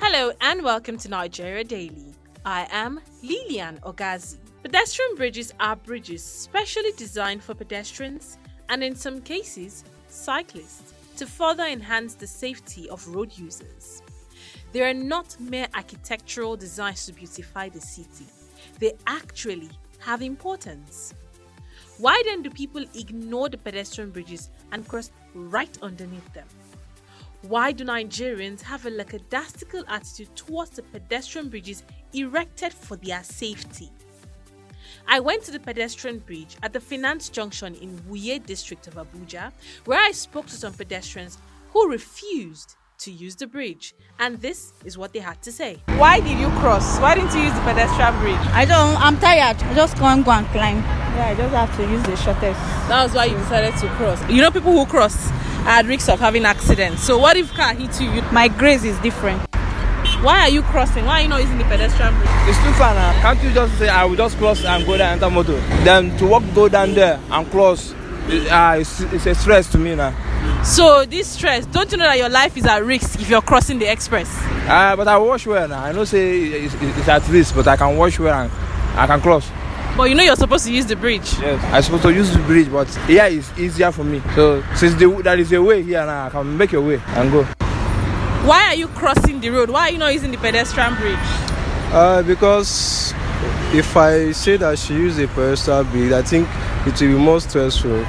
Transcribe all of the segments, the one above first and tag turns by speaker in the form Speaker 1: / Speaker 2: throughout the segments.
Speaker 1: Hello and welcome to Nigeria Daily. I am Lilian Ogazi. Pedestrian bridges are bridges specially designed for pedestrians and, in some cases, cyclists to further enhance the safety of road users. They are not mere architectural designs to beautify the city, they actually have importance. Why then do people ignore the pedestrian bridges and cross right underneath them? Why do Nigerians have a lackadaisical attitude towards the pedestrian bridges erected for their safety? I went to the pedestrian bridge at the Finance Junction in Wuye district of Abuja, where I spoke to some pedestrians who refused to use the bridge, and this is what they had to say. Why did you cross? Why didn't you use the pedestrian bridge?
Speaker 2: I don't. I'm tired. I just can't go and climb. Yeah, I just have to use the shortest.
Speaker 1: That was why you decided to cross. You know, people who cross are at risk of having accidents. So, what if car hits you? you
Speaker 2: My grace is different.
Speaker 1: why are you crossing? Why are you not using the pedestrian bridge?
Speaker 3: It's too far now. Can't you just say I will just cross and go there and enter motor? Then to walk go down there and cross, it- uh, it's, it's a stress to me now.
Speaker 1: So, this stress, don't you know that your life is at risk if you're crossing the express?
Speaker 3: Uh, but I wash well now. I know say it's, it's it's at risk, but I can wash well and I can cross.
Speaker 1: But you know you're supposed to use the bridge.
Speaker 3: Yes. I'm supposed to use the bridge, but here is easier for me. So since the, there is a way here now, I can make a way and go.
Speaker 1: Why are you crossing the road? Why are you not using the pedestrian bridge?
Speaker 4: Uh, because if I say that she used a pedestrian bridge, I think it will be more stressful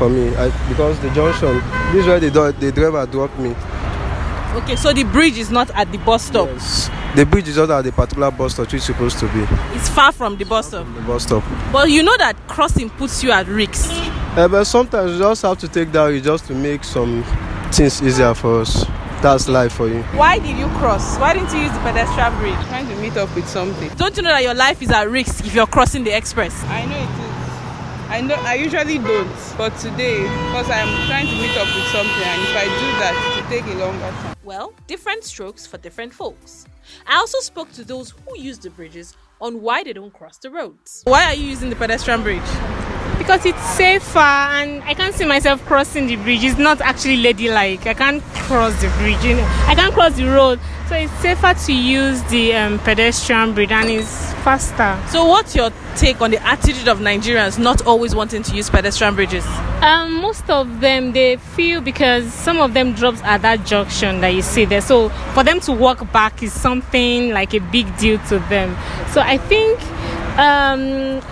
Speaker 4: for me. I, because the junction, this is where the, the driver dropped me.
Speaker 1: Okay, so the bridge is not at the bus stop.
Speaker 4: Yes. The bridge is not at the particular bus stop which it's supposed to be.
Speaker 1: It's far from the bus stop.
Speaker 4: The bus stop.
Speaker 1: But you know that crossing puts you at risk.
Speaker 4: Uh, but sometimes you just have to take that risk just to make some things easier for us. That's life for you.
Speaker 1: Why did you cross? Why didn't you use the pedestrian bridge?
Speaker 5: trying to meet up with something.
Speaker 1: Don't you know that your life is at risk if you're crossing the express?
Speaker 5: I know it is. I know I usually don't, but today, because I'm trying to meet up with something, and if I do that, it will take a longer time.
Speaker 1: Well, different strokes for different folks. I also spoke to those who use the bridges on why they don't cross the roads. Why are you using the pedestrian bridge?
Speaker 6: because it's safer and I can't see myself crossing the bridge. It's not actually ladylike. I can't cross the bridge, you know. I can't cross the road. So it's safer to use the um, pedestrian bridge and it's faster.
Speaker 1: So, what's your take on the attitude of Nigerians not always wanting to use pedestrian bridges?
Speaker 6: Um, most of them they feel because some of them drops at that junction that you see there. So for them to walk back is something like a big deal to them. So I think um,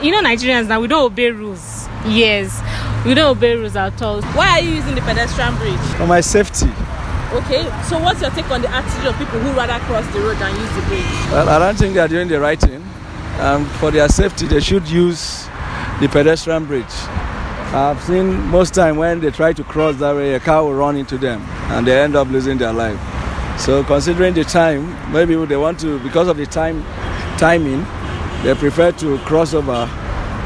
Speaker 6: you know Nigerians now we don't obey rules. Yes, we don't obey rules at all.
Speaker 1: Why are you using the pedestrian bridge?
Speaker 4: For my safety.
Speaker 1: Okay, so what's your take on the attitude of people who rather cross the road than use the bridge?
Speaker 7: Well, I don't think they are doing the right thing. Um, for their safety, they should use the pedestrian bridge. I've seen most time when they try to cross that way, a car will run into them and they end up losing their life. So, considering the time, maybe they want to, because of the time timing, they prefer to cross over.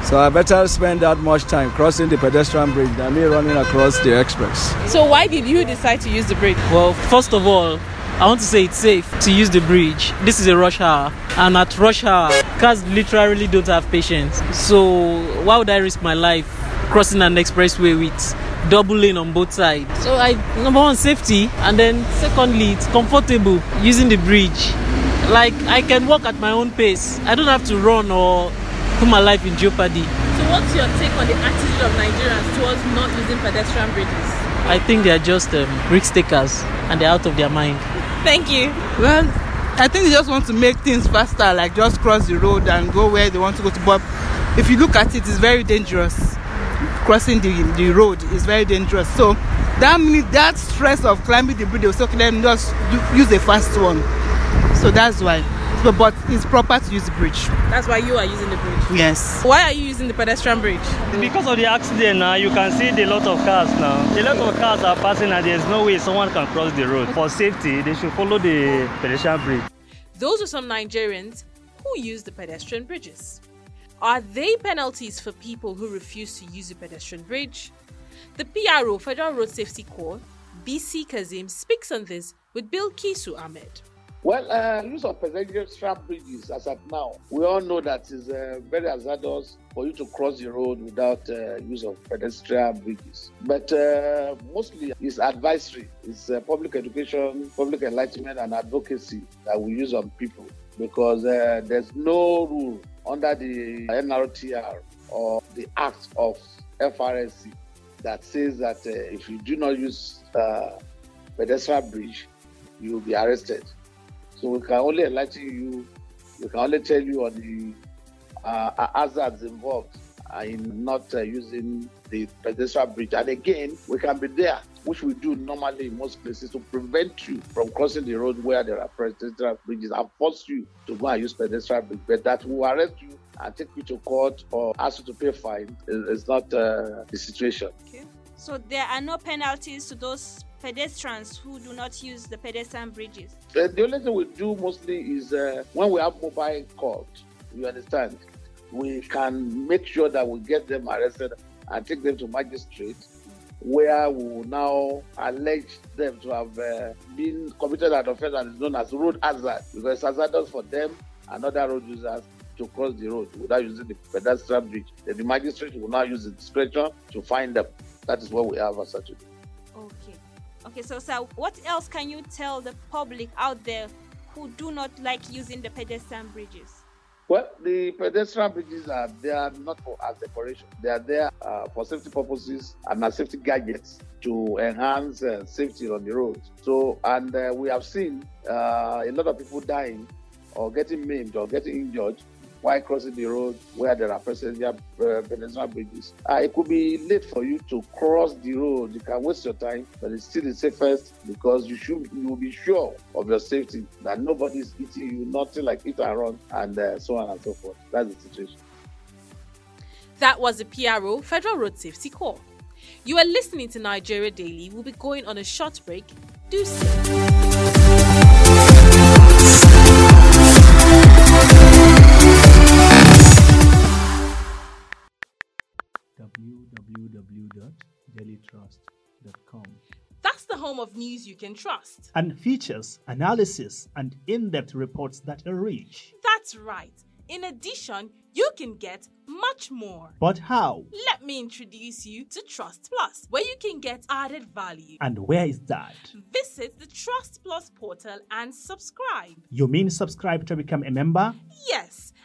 Speaker 7: So, I better spend that much time crossing the pedestrian bridge than me running across the express.
Speaker 1: So, why did you decide to use the bridge?
Speaker 8: Well, first of all, I want to say it's safe to use the bridge. This is a rush hour, and at rush hour, cars literally don't have patience. So, why would I risk my life crossing an expressway with double lane on both sides? So, I number one, safety, and then secondly, it's comfortable using the bridge. Like, I can walk at my own pace, I don't have to run or put my life in jeopardy.
Speaker 1: So, what's your take on the attitude of Nigerians towards not using pedestrian bridges?
Speaker 8: I think they are just um, risk takers and they're out of their mind.
Speaker 1: Thank you.
Speaker 5: Well, I think they just want to make things faster, like just cross the road and go where they want to go to. But if you look at it, it's very dangerous. Crossing the, the road is very dangerous. So that means that stress of climbing the bridge, they will say, okay, let me just do, use the fast one. So that's why. But, but it's proper to use the bridge.
Speaker 1: That's why you are using the bridge.
Speaker 5: Yes.
Speaker 1: Why are you using the pedestrian bridge?
Speaker 9: Because of the accident now, you can see the lot of cars now. A lot of cars are passing and there's no way someone can cross the road. For safety, they should follow the pedestrian bridge.
Speaker 1: Those are some Nigerians who use the pedestrian bridges. Are they penalties for people who refuse to use the pedestrian bridge? The PRO, Federal Road Safety Corps, Bisi Kazeem, speaks on this with Bill Kisu Ahmed.
Speaker 10: Well, uh, use of pedestrian bridges as at now, we all know that is uh, very hazardous for you to cross the road without uh, use of pedestrian bridges. But uh, mostly it's advisory, it's uh, public education, public enlightenment, and advocacy that we use on people because uh, there's no rule under the NRTR or the Act of FRSC that says that uh, if you do not use pedestrian bridge, you will be arrested. So we can only enlighten you, we can only tell you on the uh, hazards involved in not uh, using the pedestrian bridge. And again, we can be there, which we do normally in most places, to prevent you from crossing the road where there are pedestrian bridges and force you to go and use pedestrian bridge. But that will arrest you and take you to court or ask you to pay fine is, not uh, the situation.
Speaker 2: Okay. So there are no penalties to those pedestrians who do not use the pedestrian bridges?
Speaker 10: Uh, the only thing we do mostly is uh, when we have mobile court, you understand, we can make sure that we get them arrested and take them to magistrate where we will now allege them to have uh, been committed an offense and is known as road hazard because it's hazardous for them and other road users to cross the road without using the pedestrian bridge. The magistrate will now use the discretion to find them. That is what we have as such.
Speaker 2: Okay. Okay, so sir, what else can you tell the public out there who do not like using the pedestrian bridges?
Speaker 10: Well, the pedestrian bridges are there not for as decoration. They are there uh, for safety purposes and as safety gadgets to enhance uh, safety on the road. So, and uh, we have seen uh, a lot of people dying or getting maimed or getting injured while crossing the road where there are passenger uh, pedestrian bridges. Uh, it could be late for you to cross the road. You can waste your time, but it's still the safest because you should you will be sure of your safety that nobody is hitting you, nothing like hit and run, and uh, so on and so forth. That's the situation.
Speaker 1: That was the PRO Federal Road Safety Corps. You are listening to Nigeria Daily. We'll be going on a short break. Do so. That's the home of news you can trust.
Speaker 11: And features, analysis, and in depth reports that are rich.
Speaker 1: That's right. In addition, you can get much more.
Speaker 11: But how?
Speaker 1: Let me introduce you to Trust Plus, where you can get added value.
Speaker 11: And where is that?
Speaker 1: Visit the Trust Plus portal and subscribe.
Speaker 11: You mean subscribe to become a member?
Speaker 1: Yes,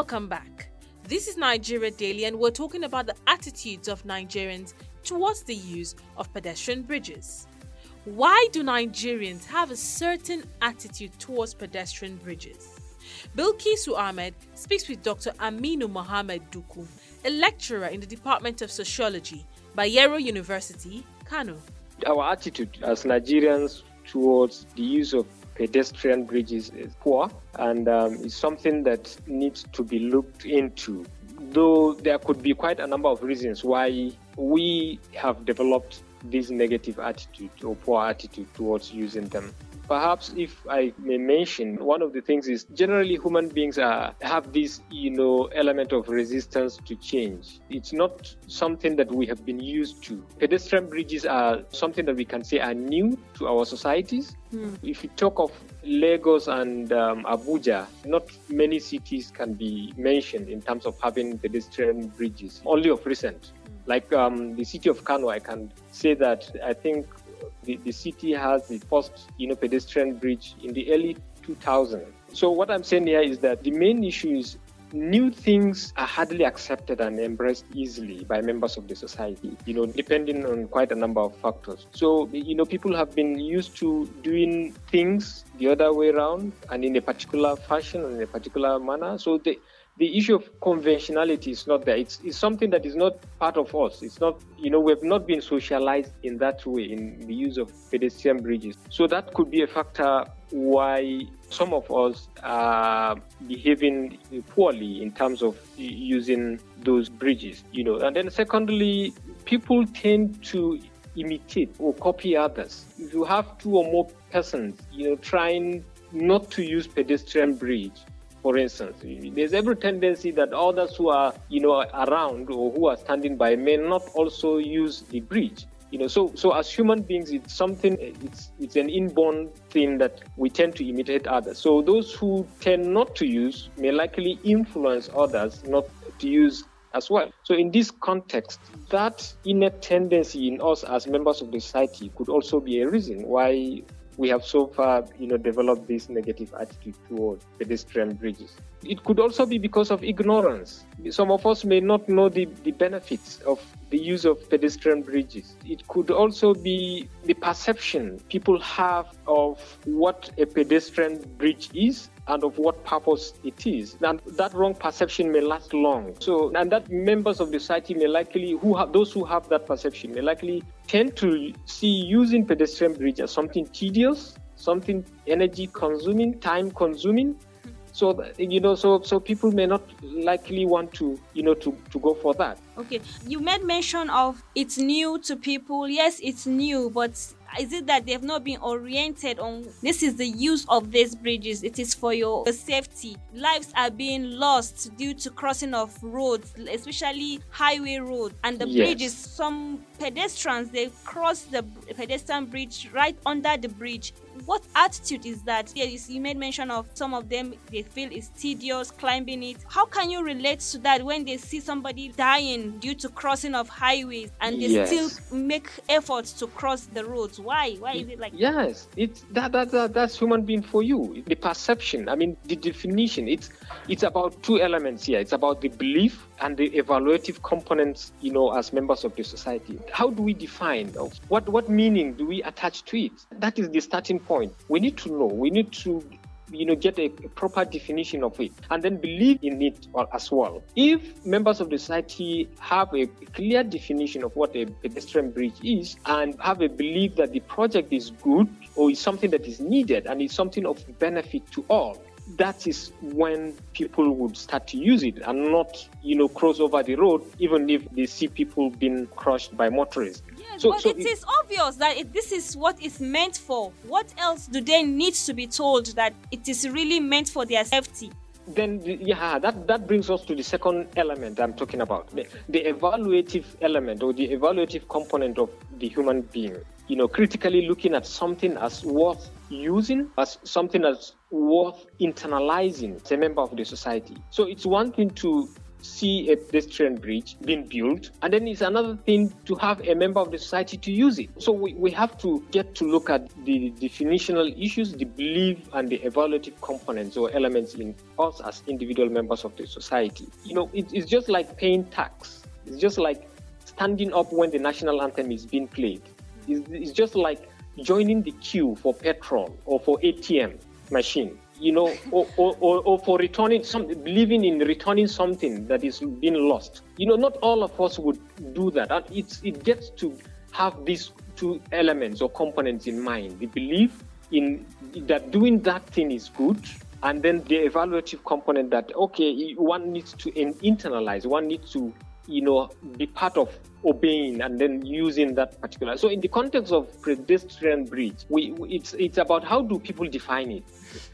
Speaker 1: Welcome back. This is Nigeria Daily, and we're talking about the attitudes of Nigerians towards the use of pedestrian bridges. Why do Nigerians have a certain attitude towards pedestrian bridges? Bilkisu Ahmed speaks with Dr. Aminu Mohammed Duku, a lecturer in the Department of Sociology, Bayero University, Kano.
Speaker 12: Our attitude as Nigerians towards the use of pedestrian bridges is poor and um, is something that needs to be looked into. Though there could be quite a number of reasons why we have developed this negative attitude or poor attitude towards using them. Perhaps, if I may mention, one of the things is generally human beings are, have this, you know, element of resistance to change. It's not something that we have been used to. Pedestrian bridges are something that we can say are new to our societies.
Speaker 1: Hmm.
Speaker 12: If you talk of Lagos and um, Abuja, not many cities can be mentioned in terms of having pedestrian bridges, only of recent. Like um, the city of Kano, I can say that I think the, the city has the first you know pedestrian bridge in the early 2000s. So what I'm saying here is that the main issue is new things are hardly accepted and embraced easily by members of the society, you know, depending on quite a number of factors. So, you know, people have been used to doing things the other way around and in a particular fashion and in a particular manner. So they the issue of conventionality is not there. It's, it's something that is not part of us. It's not, you know, we've not been socialized in that way in the use of pedestrian bridges. So that could be a factor why some of us are behaving poorly in terms of using those bridges, you know. And then secondly, people tend to imitate or copy others. If you have two or more persons, you know, trying not to use pedestrian bridge, for instance, there's every tendency that others who are, you know, around or who are standing by may not also use the bridge. You know, so so as human beings, it's something. It's it's an inborn thing that we tend to imitate others. So those who tend not to use may likely influence others not to use as well. So in this context, that inner tendency in us as members of the society could also be a reason why we have so far, you know, developed this negative attitude towards pedestrian bridges. It could also be because of ignorance. Some of us may not know the, the benefits of the use of pedestrian bridges. It could also be the perception people have of what a pedestrian bridge is and of what purpose it is. And that wrong perception may last long. So, and that members of the society may likely, who have those who have that perception, may likely tend to see using pedestrian bridge as something tedious, something energy consuming, time consuming, so you know so so people may not likely want to you know to to go for that
Speaker 2: okay you made mention of it's new to people yes it's new but is it that they've not been oriented on this is the use of these bridges. It is for your safety. Lives are being lost due to crossing of roads especially highway road and the
Speaker 12: Yes.
Speaker 2: bridges some pedestrians they cross the pedestrian bridge right under the bridge what attitude is that yeah, you, see- you made mention of some of them they feel it's tedious climbing it how can you relate to that when they see somebody dying due to crossing of highways and they
Speaker 12: Yes.
Speaker 2: still make efforts to cross the roads why why is it like
Speaker 12: Yes, it's that, that, that that's human being for you. The perception, I mean, the definition. It's it's about two elements here. It's about the belief and the evaluative components. You know, as members of the society, how do we define what what meaning do we attach to it? That is the starting point. We need to know. We need to you know get a, a proper definition of it and then believe in it as well if members of the society have a clear definition of what a pedestrian bridge is and have a belief that the project is good or is something that is needed and is something of benefit to all that is when people would start to use it and not you know cross over the road even if they see people being crushed by motorists
Speaker 2: Yes,
Speaker 12: So-
Speaker 2: but
Speaker 12: so
Speaker 2: it
Speaker 12: it-
Speaker 2: is obvious that it, this is what it's meant for. What else do they need to be told that it is really meant for their safety?
Speaker 12: Then yeah that that brings us to the second element i'm talking about the, the evaluative element or the evaluative component of the human being. You know critically looking at something as worth using as something as worth internalizing as a member of the society. So it's one thing to see a pedestrian bridge being built and then it's another thing to have a member of the society to use it. So we, we have to get to look at the definitional issues the belief and the evaluative components or elements in us as individual members of the society. You know it, it's just like paying tax. It's just like standing up when the national anthem is being played. It's, it's just like joining the queue for petrol or for atm machine you know or, or, or, or for returning something, believing in returning something that is being lost. You know not all of us would do that. And it's it gets to have these two elements or components in mind. The belief in that doing that thing is good and then the evaluative component that okay one needs to internalize one needs to you know be part of obeying and then using that particular. So in the context of pedestrian bridge we it's it's about how do people define it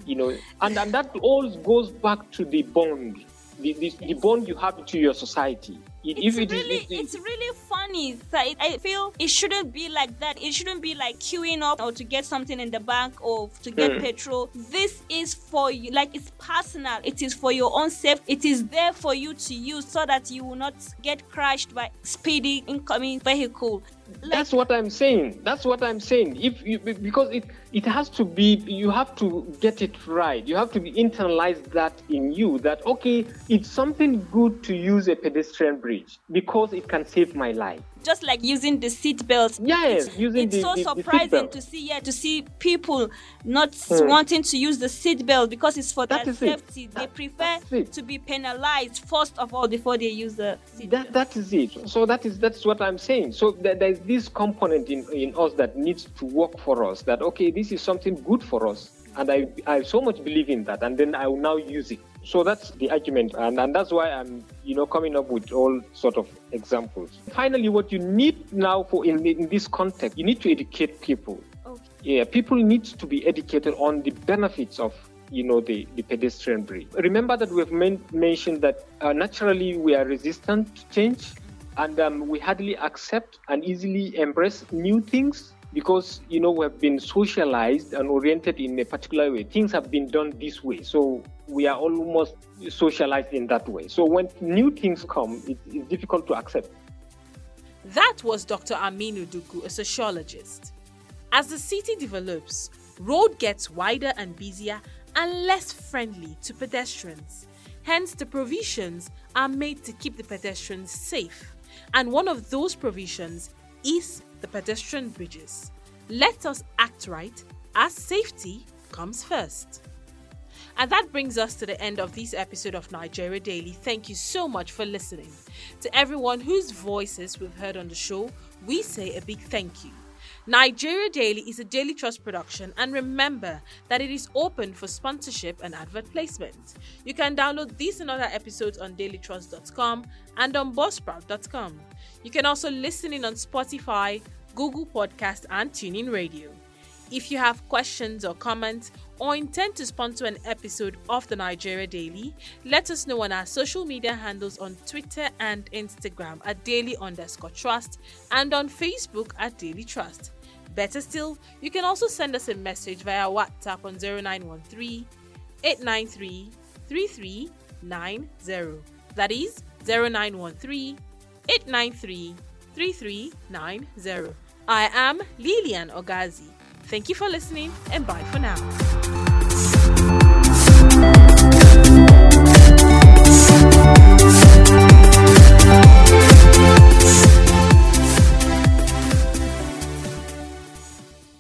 Speaker 12: you know? And, and that all goes back to the bond the, the, the bond you have to your society. It-
Speaker 2: It's
Speaker 12: if it is-
Speaker 2: really,
Speaker 12: it-
Speaker 2: it's really funny. I feel it shouldn't be like that. It shouldn't be like queuing up or to get something in the bank or to get
Speaker 12: Hmm.
Speaker 2: petrol. This is for you, like it's personal. It is for your own safety. It is there for you to use so that you will not get crashed by speedy incoming vehicle.
Speaker 12: that's what i'm saying that's what i'm saying if you because it it has to be you have to get it right you have to be internalize that in you that okay it's something good to use a pedestrian bridge because it can save my life
Speaker 2: just like using the seat belt.
Speaker 12: Yes,
Speaker 2: it's,
Speaker 12: using
Speaker 2: it's
Speaker 12: the,
Speaker 2: so
Speaker 12: the, the
Speaker 2: surprising to see yeah to see people not
Speaker 12: Hmm.
Speaker 2: wanting to use the seat belt because it's for
Speaker 12: That
Speaker 2: their
Speaker 12: is it.
Speaker 2: safety. They prefer to be penalized first of all before they use the seat
Speaker 12: that that is it so that is that's what i'm saying so th- there's this component in in us that needs to work for us that okay this is something good for us and i i so much believe in that and then i will now use it so that's the argument and, and that's why i'm you know coming up with all sort of examples. Finally what you need now for in, in this context you need to educate people. Okay. yeah people need to be educated on the benefits of you know the, the pedestrian bridge remember that we've men- mentioned that uh, naturally we are resistant to change and um, we hardly accept and easily embrace new things because you know we have been socialized and oriented in a particular way. Things have been done this way. So we are almost socialized in that way so when new things come it, it's difficult to accept
Speaker 1: That was Dr. Aminu Duku, a sociologist. As the city develops, road gets wider and busier and less friendly to pedestrians. Hence, the provisions are made to keep the pedestrians safe. And one of those provisions is the pedestrian bridges. Let us act right as safety comes first. And that brings us to the end of this episode of Nigeria Daily. Thank you so much for listening. To everyone whose voices we've heard on the show, we say a big thank you. Nigeria Daily is a Daily Trust production, and remember that it is open for sponsorship and advert placement. You can download these and other episodes on dailytrust.com and on buzzsprout.com. You can also listen in on Spotify, Google Podcast, and TuneIn Radio. If you have questions or comments or intend to sponsor an episode of the Nigeria Daily, let us know on our social media handles on Twitter and Instagram at daily underscore trust and on Facebook at Daily Trust. Better still, you can also send us a message via WhatsApp on 0913 893 3390. That is 0913 893 3390. I am Lilian Ogazi. Thank you for listening and bye for now.